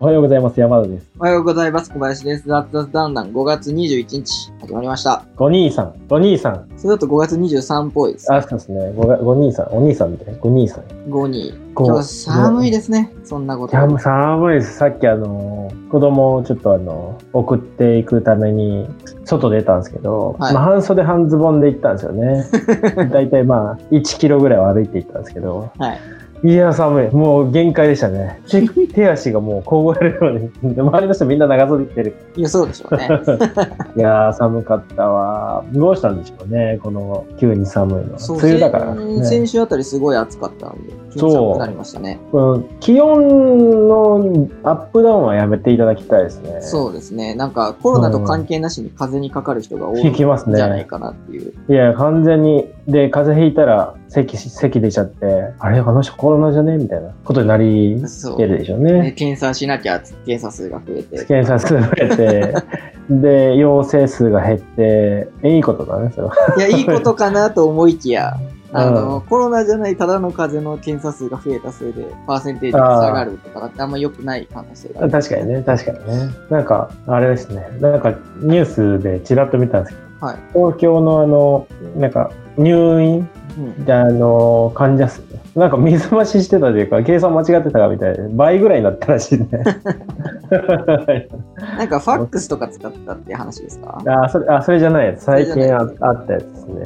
おはようございます。山田です。おはようございます。小林です。ザッツダンダン5月21日始まりました。ご兄さん。ご兄さん。それだと5月23っぽいです。あ、そうですね。ご兄さん。お兄さんみたいな。ご兄さん。5に。ご今日寒いですね。そんなこと。寒寒いです。さっきあの、子供をちょっとあの、送っていくために、外出たんですけど、はいまあ半袖半ズボンで行ったんですよね。だいたいまあ、1キロぐらいは歩いて行ったんですけど、はい。いや、寒い。もう限界でしたね。手 手足がもう凍えるように。周りの人みんな長袖着てる。いや、そうでしょうね。いやー、寒かったわ。どうしたんでしょうね、この急に寒いのは。そう梅雨だから、先ね。先週あたりすごい暑かったんで、急に寒くなりましたね。気温のアップダウンはやめていただきたいですね。そうですね。なんかコロナと関係なしに風邪にかかる人が多いんじゃないかなっていう。いや、完全に、で、風邪ひいたら、咳、咳出ちゃって、あれ、あの人コロナじゃねみたいなことになりそうてるでしょうでね。検査しなきゃ検査数が増えて。検査数が増えて、で、陽性数が減って、いいことだね、それは。いや、いいことかなと思いきや、あの、コロナじゃないただの風邪の検査数が増えたせいで、パーセンテージが下がるとかってあんま良くない可能性がある。確かにね、確かにね。なんか、あれですね、なんかニュースでちらっと見たんですけど、はい。東京のあの、なんか、入院うん。で、あの、患者数、なんか水増ししてたというか、計算間違ってたかみたいで、倍ぐらいになったらしいね。なんかファックスとか使ったって話ですか？あ、それ、あ、それじゃないやつ。最近ああったやつですね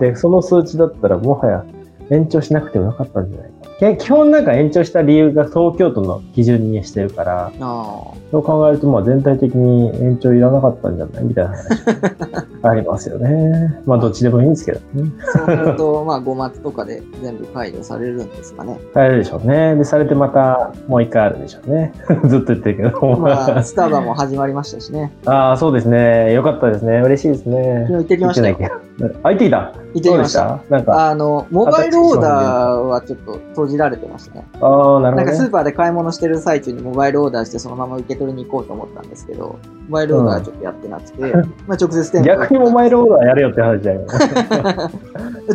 で、その数値だったら、もはや延長しなくてもよかったんじゃないか。け基本なんか延長した理由が東京都の基準にしてるから、あそう考えると、まあ全体的に延長いらなかったんじゃない？みたいな話 ありますよね。まあどっちでもいいんですけどね。あ。そうなると、まあ5月とかで全部解除されるんですかね。あるでしょうね。で、されてまたもう一回あるでしょうね。ずっと言ってるけど。まあ、スタバも始まりましたしね。ああ、そうですね。よかったですね。嬉しいですね。昨日行ってきましたよ。行ってないけど。あ、行ってきました。なんか、あの、モバイルオーダーはちょっと閉じられてましたね。ああ、なるほど、ね。なんかスーパーで買い物してる最中にモバイルオーダーしてそのまま受け取りに行こうと思ったんですけど、モバイルオーダーはちょっとやってなくて、まあ直接店舗逆にモバイルオーダーやれよって話じゃんよ。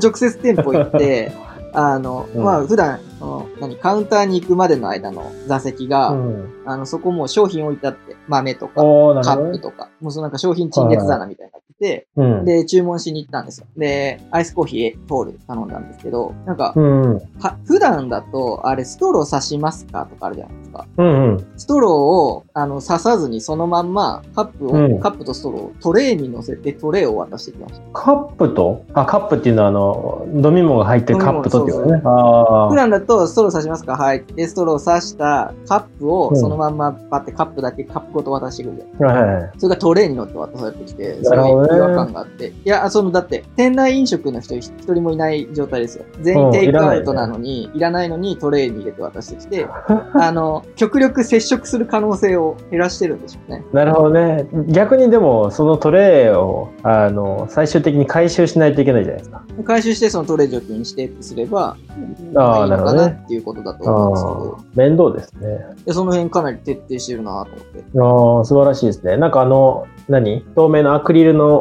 直接店舗行って、あの、うんまあ普段、その何、カウンターに行くまでの間の座席が、うん。あの、そこもう商品置いてあって、豆とか、カ。ップとか、もうそのなんか商品陳列棚みたいになってて、うん。で、注文しに行ったんですよ。で、アイスコーヒートール頼んだんですけど、なんか、うん。は普段だと、あれ、ストロー刺しますかとかあるじゃないですか。うんうん。ストローを、あの、刺さずにそのまんま、カップを、うんカップとストローをトレーに乗せてトレーを渡してきました。カップと？あ、カップっていうのは、あの、飲み物が入ってるカップとってことね。あ普段だと、ストロー刺しますか？はい。で、ストローを刺したカップを、そのまんまパってカップだけカップごと渡してくるじゃいはい。それがトレーに乗って渡されてきて、すなるほどねごい違和感があって。いや、その、だって、店内飲食の人一人もいない状態ですよ。全員テイクアウトなのに、いらないのにトレーに入れて渡してきて、あの、極力接触する可能性を減らしてるんでしょうね。なるほどね。逆にでも、そのトレーを、あの、最終的に回収しないといけないじゃないですか。回収してそのトレー除菌してってすれば、あーまいいのかなっていうことだとあ思うんですけど、あ、面倒ですね。でその辺かなり徹底してるなと思って。ああ、素晴らしいですね。なんかあの、何？透明のアクリルの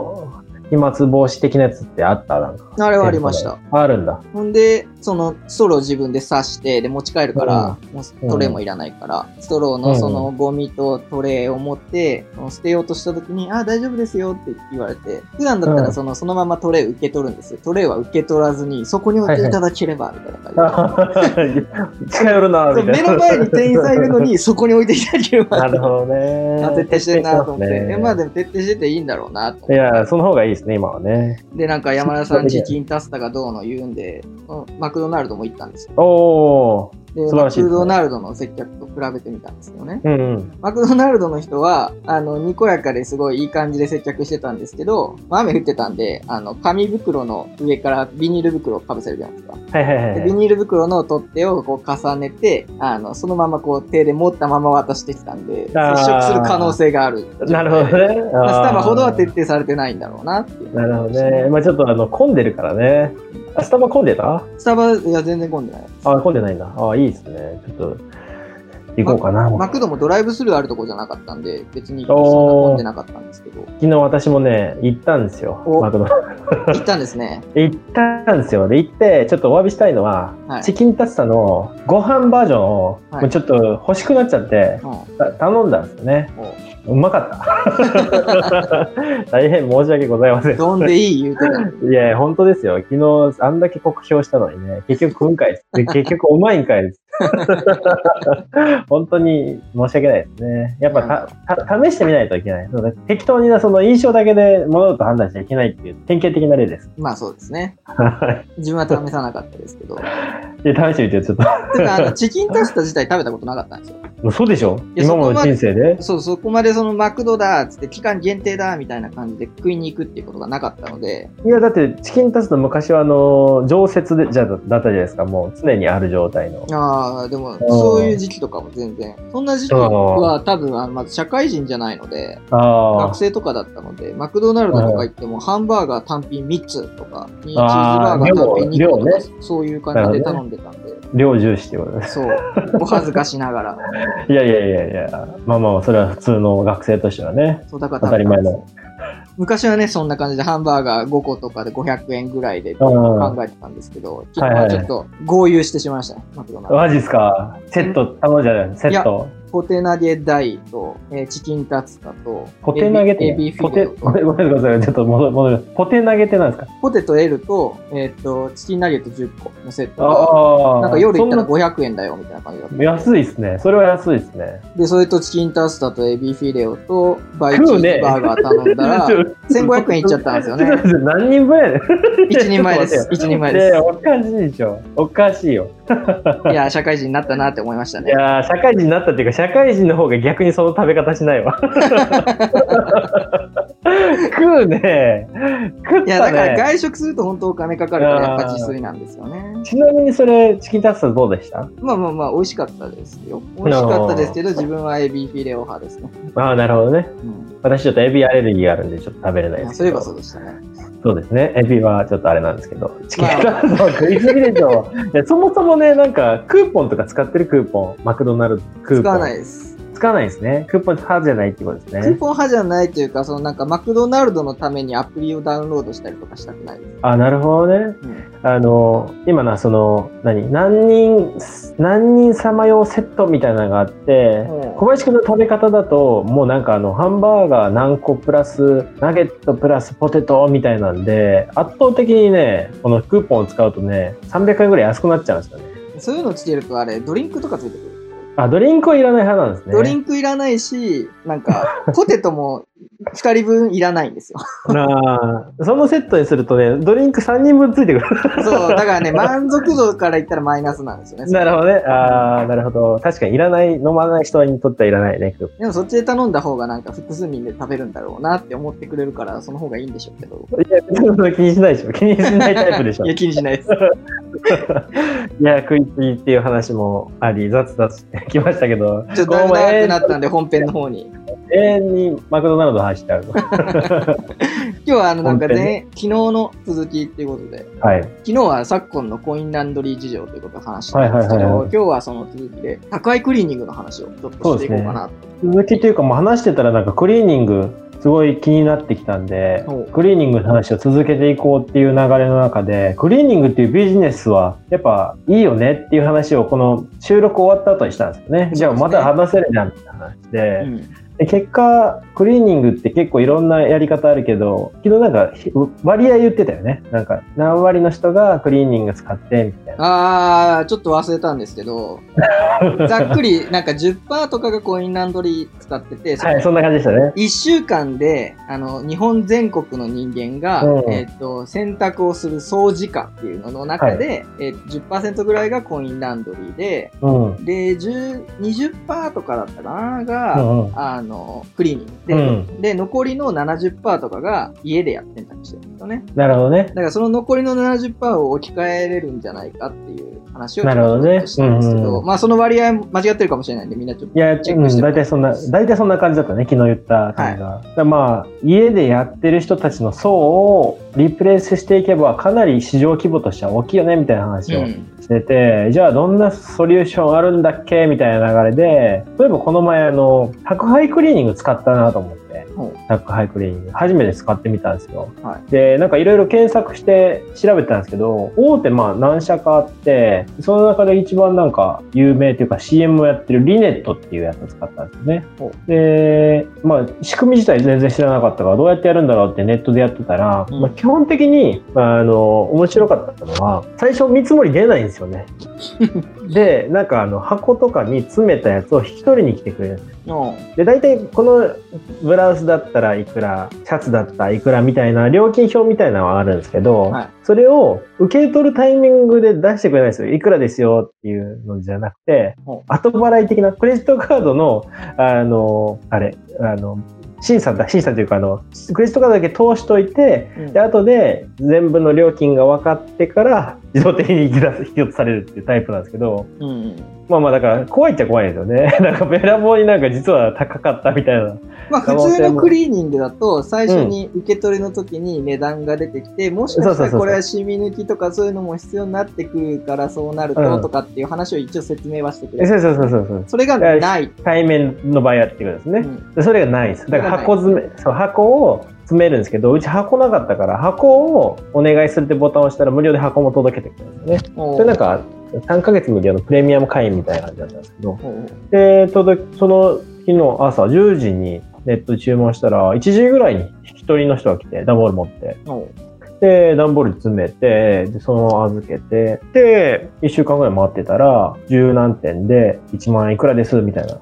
飛沫防止的なやつってあったなんか。あれはありました。あるんだ。ほんで、そのストローを自分で刺して、で持ち帰るから、もうトレーもいらないから、ストローのそのゴミとトレーを持って、捨てようとした時に、あ、大丈夫ですよって言われて、普段だったうんらそのそのままトレー受け取るんですよ。トレーは受け取らずに、そこに置いていただければ、みたいな感じで。近寄るな、みたいな。目の前に店員さんいるのに、そこに置いていただければ。なるほどね。あ徹底してるなと思って。ねえまあでも徹底してていいんだろうなと。いや、その方がいいですね、今はね。で、なんか山田さんチキンタスタがどうの言うんで、うんマクドナルドも行ったんですよ。おー。で、素晴らしいねマクドナルドの接客と比べてみたんですけどね。うんうん。マクドナルドの人は、あの、にこやかですごいいい感じで接客してたんですけど、まあ雨降ってたんで、あの、紙袋の上からビニール袋をかぶせるじゃないですか。はいはいはい。でビニール袋の取っ手をこう重ねて、あの、そのままこう手で持ったまま渡してきたんで、接触する可能性がある。なるほどね。まあスタバほどは徹底。底されてないんだろうなっていう。なるほどね。まあちょっとあの、混んでるからね。あ、スタバ混んでた？スタバ、いや、全然混んでない。あ、混んでないんだ。あ、いいですね。ちょっと、行こうかな。マクドもドライブスルーあるとこじゃなかったんで、別にそんな混んでなかったんですけど。昨日私もね、行ったんですよ。おマクド。行ったんですね。行ったんですよ。で、行って、ちょっとお詫びしたいのは、はいチキンタツタのご飯バージョンを、はいもうちょっと欲しくなっちゃって、うん。た頼んだんですよね。おうまかった。大変申し訳ございません。どんでいい言うて。いや本当ですよ。昨日、あんだけ酷評したのにね、結局食うんかいです。で結局うまいんかいです。本当に申し訳ないですね。やっぱ試してみないといけない。そうね適当になその印象だけで物事判断しちゃいけないっていう典型的な例です。まあそうですね。は自分は試さなかったですけど。い。で、試してみて、ちょっと。てか、あの、チキンタツタ自体食べたことなかったんですよ。そうでしょ？今までの人生で？そう、そこまでそのマクドだっつって期間限定だみたいな感じで食いに行くっていうことがなかったので、いや、だって、チキンタツタ昔は、あの、常設で、じゃあだったじゃないですか。もう常にある状態の。ああ、でも、そういう時期とかも全然、そんな時期は多分、あのまず社会人じゃないので、あ学生とかだったので、マクドナルドとか行っても、ハンバーガー単品3つとか、チーズバーガー単品2個とかそういう感じで頼んでたんで、あ、量重視ってことです。そう、お恥ずかしながら、いやいやいやいや、まあまあ、それは普通の学生としてはね、そうだから当たり前の。昔はね、そんな感じでハンバーガー5個とかで500円ぐらいでうん考えてたんですけど、ちょっと合流してしまいましたね、マクドナルド。マジっすか？セット頼んじゃないセット。ポテ投げ大と、えーチキンタツタと、ポテ投げって、エビエビフポテ、ごめんなさい。ちょっと戻る戻る。ポテ投げってなんですか？ポテト L と、えーっと、チキンナゲット10個のセットが、ああ。なんか夜行ったらそん500円だよみたいな感じだった。な安いっすね。それは安いっすね。で、それとチキンタツタとエビフィレオとバイチーズ食うねバーガー頼んだら、1500円いっちゃったんですよね何人分やねん。一人前です。一人前でいやいや、おかしいでしょ。おかしいよ。す。いや、社会人になったなって思いましたね。いやー社会人になったっていうか、社会人の方が逆にその食べ方しないわ。食うね。食ったね。いや、だから外食すると本当お金かかるからやっぱ自炊なんですよね。ちなみにそれ、チキンタツタどうでした？まあまあまあ、美味しかったですよ。美味しかったですけど、自分はエビフィレオ派ですね。ああ、なるほどね。うん。私ちょっとエビアレルギーがあるんで、ちょっと食べれないです。そういえばそうでしたね。そうですね。エビはちょっとあれなんですけど。チキンタツタは食いすぎでしょ。いやそもそもね、なんか、クーポンとか使ってるクーポン。マクドナルドクーポン。使わないです。使わないですね。クーポン派じゃないってことですクーね。ポン派じゃないというか、そのなんかマクドナルドのためにアプリをダウンロードしたりとかしたくないです。あ、なるほどね。うん。あの、今のはその、何？何人、何人様用セットみたいなのがあって、うん小林くんの食べ方だと、もうなんかあの、ハンバーガー何個プラス、ナゲットプラスポテトみたいなんで、圧倒的にね、このクーポンを使うとね、300円ぐらい安くなっちゃうんですよね。そういうのつけるとあれ、ドリンクとかついてくる。あ、ドリンクはいらない派なんですね。ドリンクいらないし、なんか、ポテトも2人分いらないんですよ。あーそのセットにするとね、ドリンク3人分ついてくる。そう、だからね、満足度から言ったらマイナスなんですよね。なるほどね。ああ、なるほど。確かにいらない、飲まない人にとってはいらないね。でもそっちで頼んだ方がなんか複数人で食べるんだろうなって思ってくれるから、その方がいいんでしょうけど。いや、気にしないでしょ。気にしないタイプでしょ。いや、い気にしないです。や、食いつぎっていう話もあり、雑々してきましたけど、ちょっとだいぶ長くなったんで、本編の方に。永遠にマクドナルド走ってある。今日はあの、なんかね、昨日の続きっていうことで、はい。昨日は昨今のコインランドリー事情ということを話したんですけど、今日はその続きで、宅配クリーニングの話をちょっとしていこうかなと。続きというか、もう話してたらなんかクリーニング、すごい気になってきたんでお、クリーニングの話を続けていこうっていう流れの中で、クリーニングっていうビジネスはやっぱいいよねっていう話をこの収録終わった後にしたんですよね。じゃあまた話せるじゃんって話で、うんで結果、クリーニングって結構いろんなやり方あるけど、昨日なんかひ割合言ってたよね。なんか何割の人がクリーニング使ってみたいな。あー、ちょっと忘れたんですけど、ざっくりなんか10%とかがコインランドリー使ってて、はい、そんな感じでしたね。1週間で、あの、日本全国の人間が、うんえっ、と、洗濯をする総時間っていうのの中で、えー10%ぐらいがコインランドリーで、うん。で、10 20%とかだったかなうが、んうん。あの、クリーニングで、うん。で、残りの70%とかが家でやってたりしてるんですよね。なるほどね。だからその残りの70%を置き換えれるんじゃないかっていう話をちょっとしたんですけど、まあその割合間違ってるかもしれないんで、みんなちょっといや、チェックして、うん、大体そんな、大体そんな感じだったね、昨日言った感じが。はい、まあ、家でやってる人たちの層をリプレイスしていけば、かなり市場規模としては大きいよね、みたいな話をしてて、うん、じゃあどんなソリューションあるんだっけみたいな流れで、例えばこの前、あの、宅配ククリーニング使ったなと思って。宅配クリーニング。初めて使ってみたんですよ、はい、でなんかいろいろ検索して調べたんですけど大手まあ何社かあってその中で一番なんか有名というか CM をやってるリネットっていうやつを使ったんですよね。でまあ仕組み自体全然知らなかったからどうやってやるんだろうってネットでやってたら、うん、まあ、基本的にあの面白かったのは最初見積もり出ないんですよね。でなんかあの箱とかに詰めたやつを引き取りに来てくれるんですで大体このブラウスだったらいくらシャツだったらいくらみたいな料金表みたいなのはあるんですけど、はい、それを受け取るタイミングで出してくれないですよ。いくらですよっていうのじゃなくて後払い的なクレジットカードのあのあれあの審査だ審査というかあのクレジットカードだけ通しといて、うん、で後で全部の料金が分かってから自動的に引き出す引き落とされるっていうタイプなんですけど、うん、まあまあだから怖いっちゃ怖いですよね。なんかべらぼうになんか実は高かったみたいな。まあ普通のクリーニングだと最初に受け取りの時に値段が出てきて、うん、もしかしたらこれは染み抜きとかそういうのも必要になってくるからそうなるととかっていう話を一応説明はしてくれる、そうそうそうそうそれがない。対面の場合はっていうことですね、うん、それがないです。だから箱詰めそう箱を詰めるんですけどうち箱なかったから箱をお願いするってボタンを押したら無料で箱も届けてくれるんですね。それなんか3ヶ月無料のプレミアム会員みたいな感じだったんですけどで届その日の朝10時にネットで注文したら1時ぐらいに1人の人が来て段ボール持ってで、段ボール詰めて、で、そのまま預けて、で、1週間ぐらい待ってたら、十何点で1万円いくらですみたいな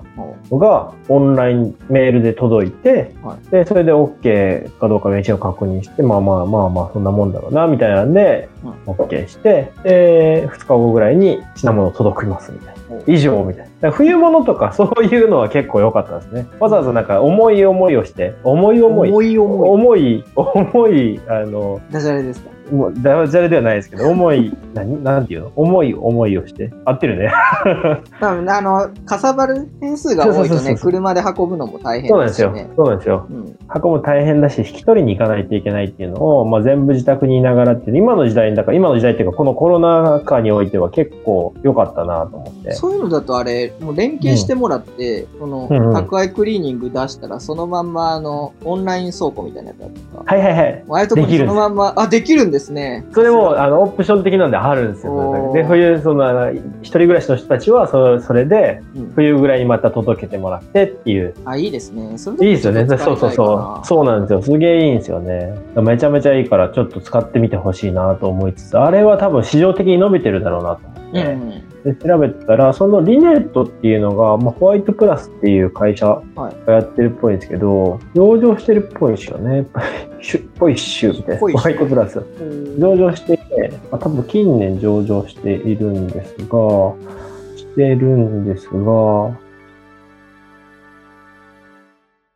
のが、オンラインメールで届いて、はい、で、それで OK かどうかを一応確認して、まあまあまあまあ、そんなもんだろうな、みたいなんで、OK して、で、2日後ぐらいに品物届きますみたいな。以上みたいな。冬物とかそういうのは結構良かったですね。わざわざなんか重い思いをして、重い思い。重い思い。重い、重い、あの、ダジャレですか？もうダジャレではないですけど、重い、何なんていうの？重い思いをして。合ってるね。多分あの、かさばる点数が多いとね、車で運ぶのも大変ですよね。そうなんですよ。そうなんですよ。うん、運ぶ大変だし、引き取りに行かないといけないっていうのを、まあ、全部自宅にいながらっていう、今の時代だから、今の時代っていうか、このコロナ禍においては結構良かったなと思って。そういうのだとあれ、もう連携してもらって、うん、この、宅配クリーニング出したら、そのまんま、あの、オンライン倉庫みたいなやつだとか。はいはいはい。ああいうとこにそのまんま、あ、できるんですね。それも、あの、オプション的なんであるんですよ。で、冬、その、一人暮らしの人たちは、そそれで、冬ぐらいにまた届けてもらってっていう。あ、いいですね。それいいですよね。そうそうそう。そうなんですよ。すげえいいんですよね。めちゃめちゃいいから、ちょっと使ってみてほしいなと思いつつ、あれは多分市場的に伸びてるだろうなと思って。うんで調べたら、そのリネットっていうのが、まあ、ホワイトプラスっていう会社がやってるっぽいんですけど、はい、上場してるっぽいですよね。ぽいっしゅみたいな。ホワイトプラス。上場していて、まあ、多分近年上場しているんですが、してるんですが、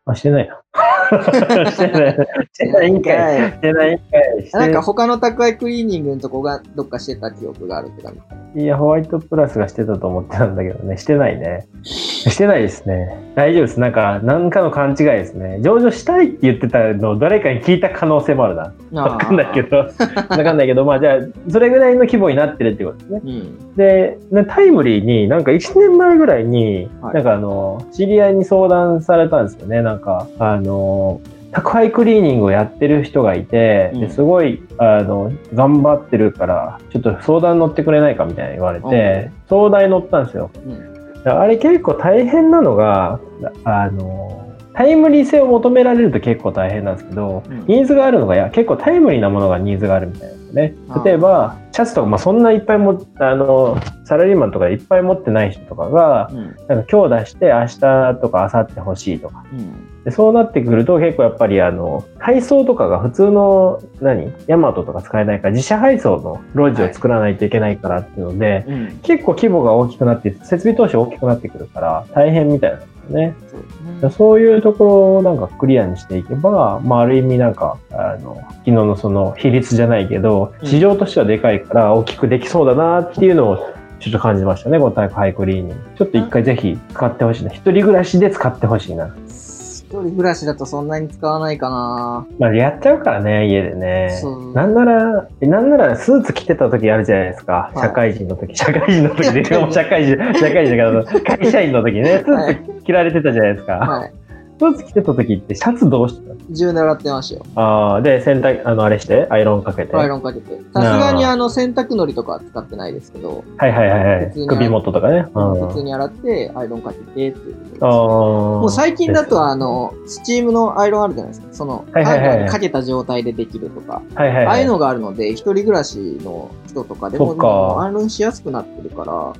あ、してないな。してない。してないんかい。してないんかい。なんか他の宅配クリーニングのとこがどっかしてた記憶があるって感じいや、ホワイトプラスがしてたと思ってたんだけどね。してないね。してないですね。大丈夫です。なんか、なんかの勘違いですね。上場したいって言ってたのを誰かに聞いた可能性もあるな。わかんないけど。わかんないけど、まあじゃあ、それぐらいの規模になってるってことですね。うん、で、タイムリーになんか1年前ぐらいに、はい、なんかあの、知り合いに相談されたんですよね。なんか、あの、宅配クリーニングをやってる人がいて、うん、ですごいあの頑張ってるからちょっと相談乗ってくれないかみたいに言われて、うん、相談に乗ったんですよ、うん、あれ結構大変なのがあのタイムリー性を求められると結構大変なんですけど、ニーズがあるのがや結構タイムリーなものがニーズがあるみたいですね例えばシャツとか、まあ、そんないっぱいもあのサラリーマンとかいっぱい持ってない人とかが、なんか今日出して明日とか明後日欲しいとか、でそうなってくると結構やっぱりあの配送とかが普通の何？ヤマトとか使えないから自社配送の路地を作らないといけないからっていうので、はいうん、結構規模が大きくなって設備投資大きくなってくるから大変みたいなよね。そう、ね、そういうところをなんかクリアにしていけば、まあ、ある意味なんかあの昨日のその比率じゃないけど市場としてはでかいから大きくできそうだなっていうのをちょっと感じましたね、このタイプハイクリーニング。ちょっと一回ぜひ使ってほしいな。一人暮らしで使ってほしいな。一人暮らしだとそんなに使わないかなまあ、やっちゃうからね、家でね。なんなら、えなんならスーツ着てた時あるじゃないですか。はい社会人の時。社会人の時で、もう社会人、社会人だから、会社員の時ね、スはいーツ着られてたじゃないですか。はい。スーツ着てた時ってシャツどうしてたの？10狙ってましたよ。ああ、で、洗濯、あの、あれして、アイロンかけて？アイロンかけて。さすがにあの洗濯のりとかは使ってないですけど、はいはいはいはい普通。に首元とかね。うん。普通に洗ってアイロンかけてっていう。ああ。もう最近だとはあの、スチームのアイロンあるじゃないですか。その、はいはいはいかけた状態でできるとか。いはいはい。ああいうのがあるので、一人暮らしの人とかでもアイロンしやすくなってるから、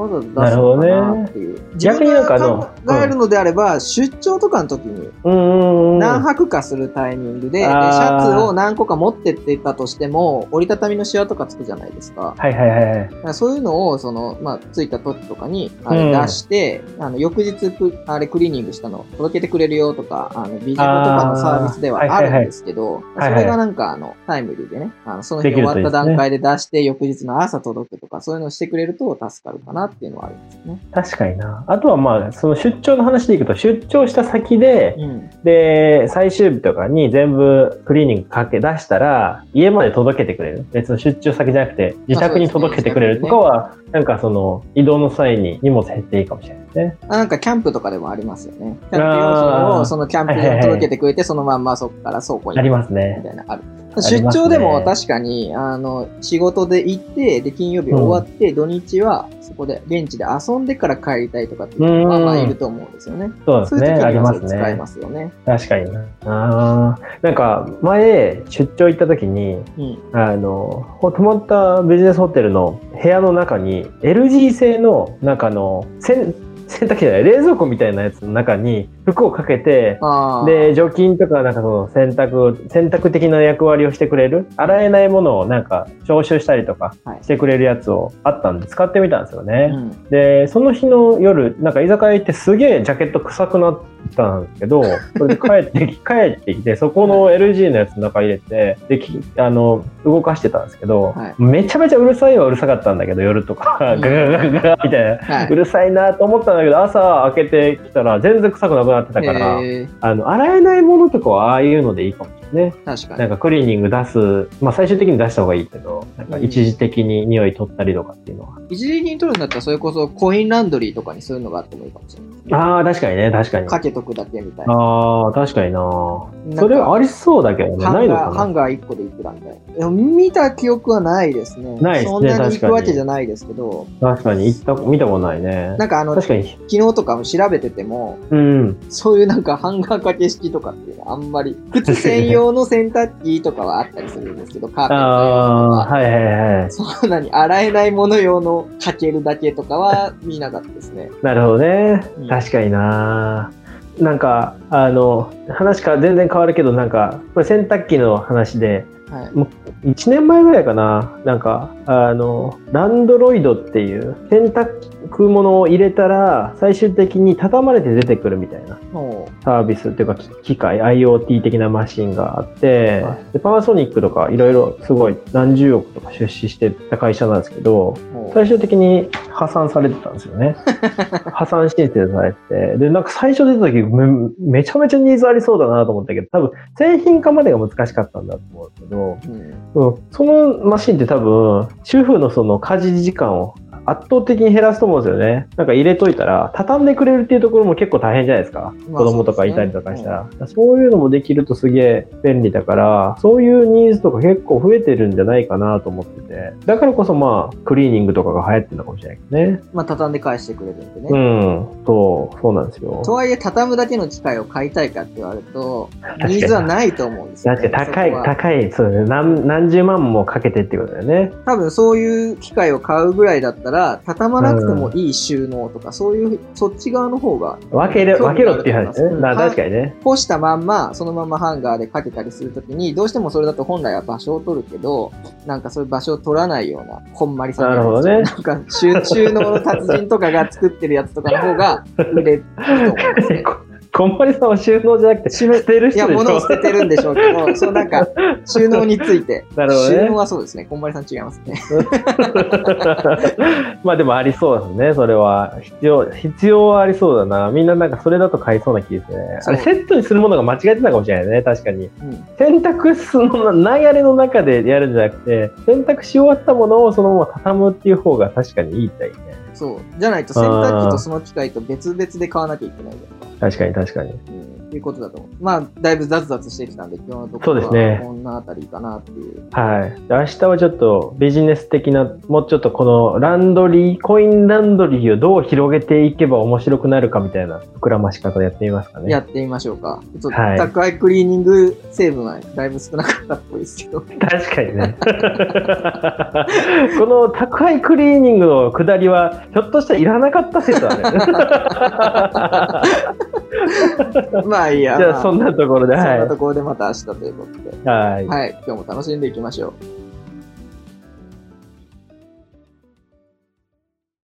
わざわざ出すのかなるほどなねっていう。逆になんか考えるのであれば、出張とかの時にうんうんうん。何泊かするタイミングで、でシャツを何個か持ってってたとしても、折りたたみのシワとかつくじゃないですか。はいはいはいそういうのを、その、まあ、ついた時とかに、あれうん出して、あの、翌日く、あれクリーニングしたの届けてくれるよとか、あの、ビジネスとかのサービスではあるんですけど、はいはいそれがなんか、あの、タイムリーでね、あの、その日終わった段階で出して、翌日の朝届くとか、そういうのをしてくれると助かるかなっていうのはありますね。確かにな。あとはまあ、その出張の話でいくと、出張した先で、うん。で、最終日とかに全部クリーニングかけ出したら、家まで届けてくれる。別の出張先じゃなくて、自宅に届けてくれるとかは、なんかその、移動の際に荷物減っていいかもしれないね。あなんかキャンプとかでもありますよね。キャンプ用品をそのキャンプ場に届けてくれて、そのまんまそこから倉庫にありますみね。たいな、ある。出張でも確かに、あの、仕事で行って、で、金曜日終わって、土日はそこで、現地で遊んでから帰りたいとかっていう人あ、いると思うんですよね。そうですね。そういう時ありますには使えね。ますよね。確かにな。あーなんか、前、出張行った時に、うん。あの、ほ泊まったビジネスホテルの部屋の中に、LG 製の中の、洗洗濯機じゃない、冷蔵庫みたいなやつの中に服をかけて。で、除菌とか、なんかその洗濯、洗濯的な役割をしてくれる、洗えないものをなんか消臭したりとかはいしてくれるやつをあったんで使ってみたんですようね。ん。で、その日の夜、なんか居酒屋行ってすげえジャケット臭くなったんですけど、それで帰ってき、帰ってきて、そこの LG のやつの中入れて、で、きあの、動かしてたんですけど、はいめちゃめちゃうるさいはうるさかったんだけど、夜とか、ガうんガガガガみたいな。はうるさいなと思ったんだけど、朝開けてきたら全然臭くなくなってたい。から、えーあの、洗えないものとかはああいうのでいいかもしね。確かに。なんかクリーニング出す、まあ最終的に出した方がいいけど、なんか一時的に匂い取ったりとかっていうのは。一時的に取るんだったら、それこそコインランドリーとかにそういうのがあってもいいかもしれない。ああ、確かにね、確かに。かけとくだけみたいな。ああ、確かにな。それはありそうだけどね、ないのかな。ハンガー1個でいくらみたいな。でも見た記憶はないですね。ないですねそんなに行くわけじゃないですけど、確かに、行った、見たことないね。なんかあの、確かに。昨日とかも調べてても、うん。そういうなんかハンガー掛け式とかっていうのはあんまり、靴専用の洗濯機とかはあったりするんですけど、カーペット用ああ、とか。はいはいはい。そんなに洗えないもの用のかけるだけとかは見なかったですね。なるほどねうん。確かにな。なんか、あの、話か全然変わるけど、なんか、これ洗濯機の話で、はい。1年前ぐらいかな、なんか、あの、ランドロイドっていう洗濯物を入れたら、最終的に畳まれて出てくるみたいなもサービスっていうか、き機械、IoT 的なマシンがあっては、でパナソニックとかいろいろすごい何十億とか出資してた会社なんですけど、う、もう最終的に破産されてたんですよね。破産申請されてて。で、なんか最初出た時め、めちゃめちゃニーズありそうだなと思ったけど、多分製品化までが難しかったんだと思うんですけど、うん。うん、そのマシンって多分、主婦のその家事時間を圧倒的に減らすと思うんですよね。なんか入れといたら、畳んでくれるっていうところも結構大変じゃないですか。まあ子供とかいたりとかしたら。そういうのもできるとすげえ便利だから、そういうニーズとか結構増えてるんじゃないかなと思ってて。だからこそまあ、クリーニングとかが流行ってるのかもしれないけどね。まあ、畳んで返してくれるんでね。うん。そう、そうなんですよ。とはいえ、畳むだけの機械を買いたいかって言われると、ニーズはないと思うんですよ、だって高い高い、そうだね。何、何十万もかけてってことだよね。多分そういう機械を買うぐらいだったら、畳まなくてもいい収納とか、そういう、そっち側の方が、分ける、分けろっていう話で確かにね。干したまんま、そのままハンガーでかけたりするときに、どうしてもそれだと本来は場所を取るけど、なんかそういう場所を取らないような、こんまりさんなるほどね。なんか収収納の達人とかが作ってるやつとかの方が売れると思うんですね。こんまりさんは収納じゃなくて、捨てるいや、人でしょ物を捨ててるんでしょうけど、そうなんか、収納について。なるほどね収納はそうですね。こんまりさん違いますね。まあでもありそうですね、それは。必要、必要はありそうだな。みんななんかそれだと買いそうな気ですね。あれセットにするものが間違えてたかもしれないね、確かに。うん。洗濯室の流れの中でやるんじゃなくて、洗濯し終わったものをそのまま畳むっていう方が確かにいいったいいね。そう。じゃないと洗濯機とその機械と別々で買わなきゃいけないじゃんか。確かに確かに。うん。いうことだと思う。まあ、だいぶ雑々してきたんで、今日のところはそうですねこんなあたりかなっていう。はい。で明日はちょっとビジネス的な、もうちょっとこのランドリー、コインランドリーをどう広げていけば面白くなるかみたいな膨らまし方やってみますかね。やってみましょうか。ちょっと、はい宅配クリーニング成分はだいぶ少なかったっぽいですけど。確かにね。この宅配クリーニングの下りは、ひょっとしたらいらなかった説ある。まあいいや。じゃあ、まそんなところで、そんなはところでまた明日ということで。い。はい。はい。今日も楽しんでいきましょう。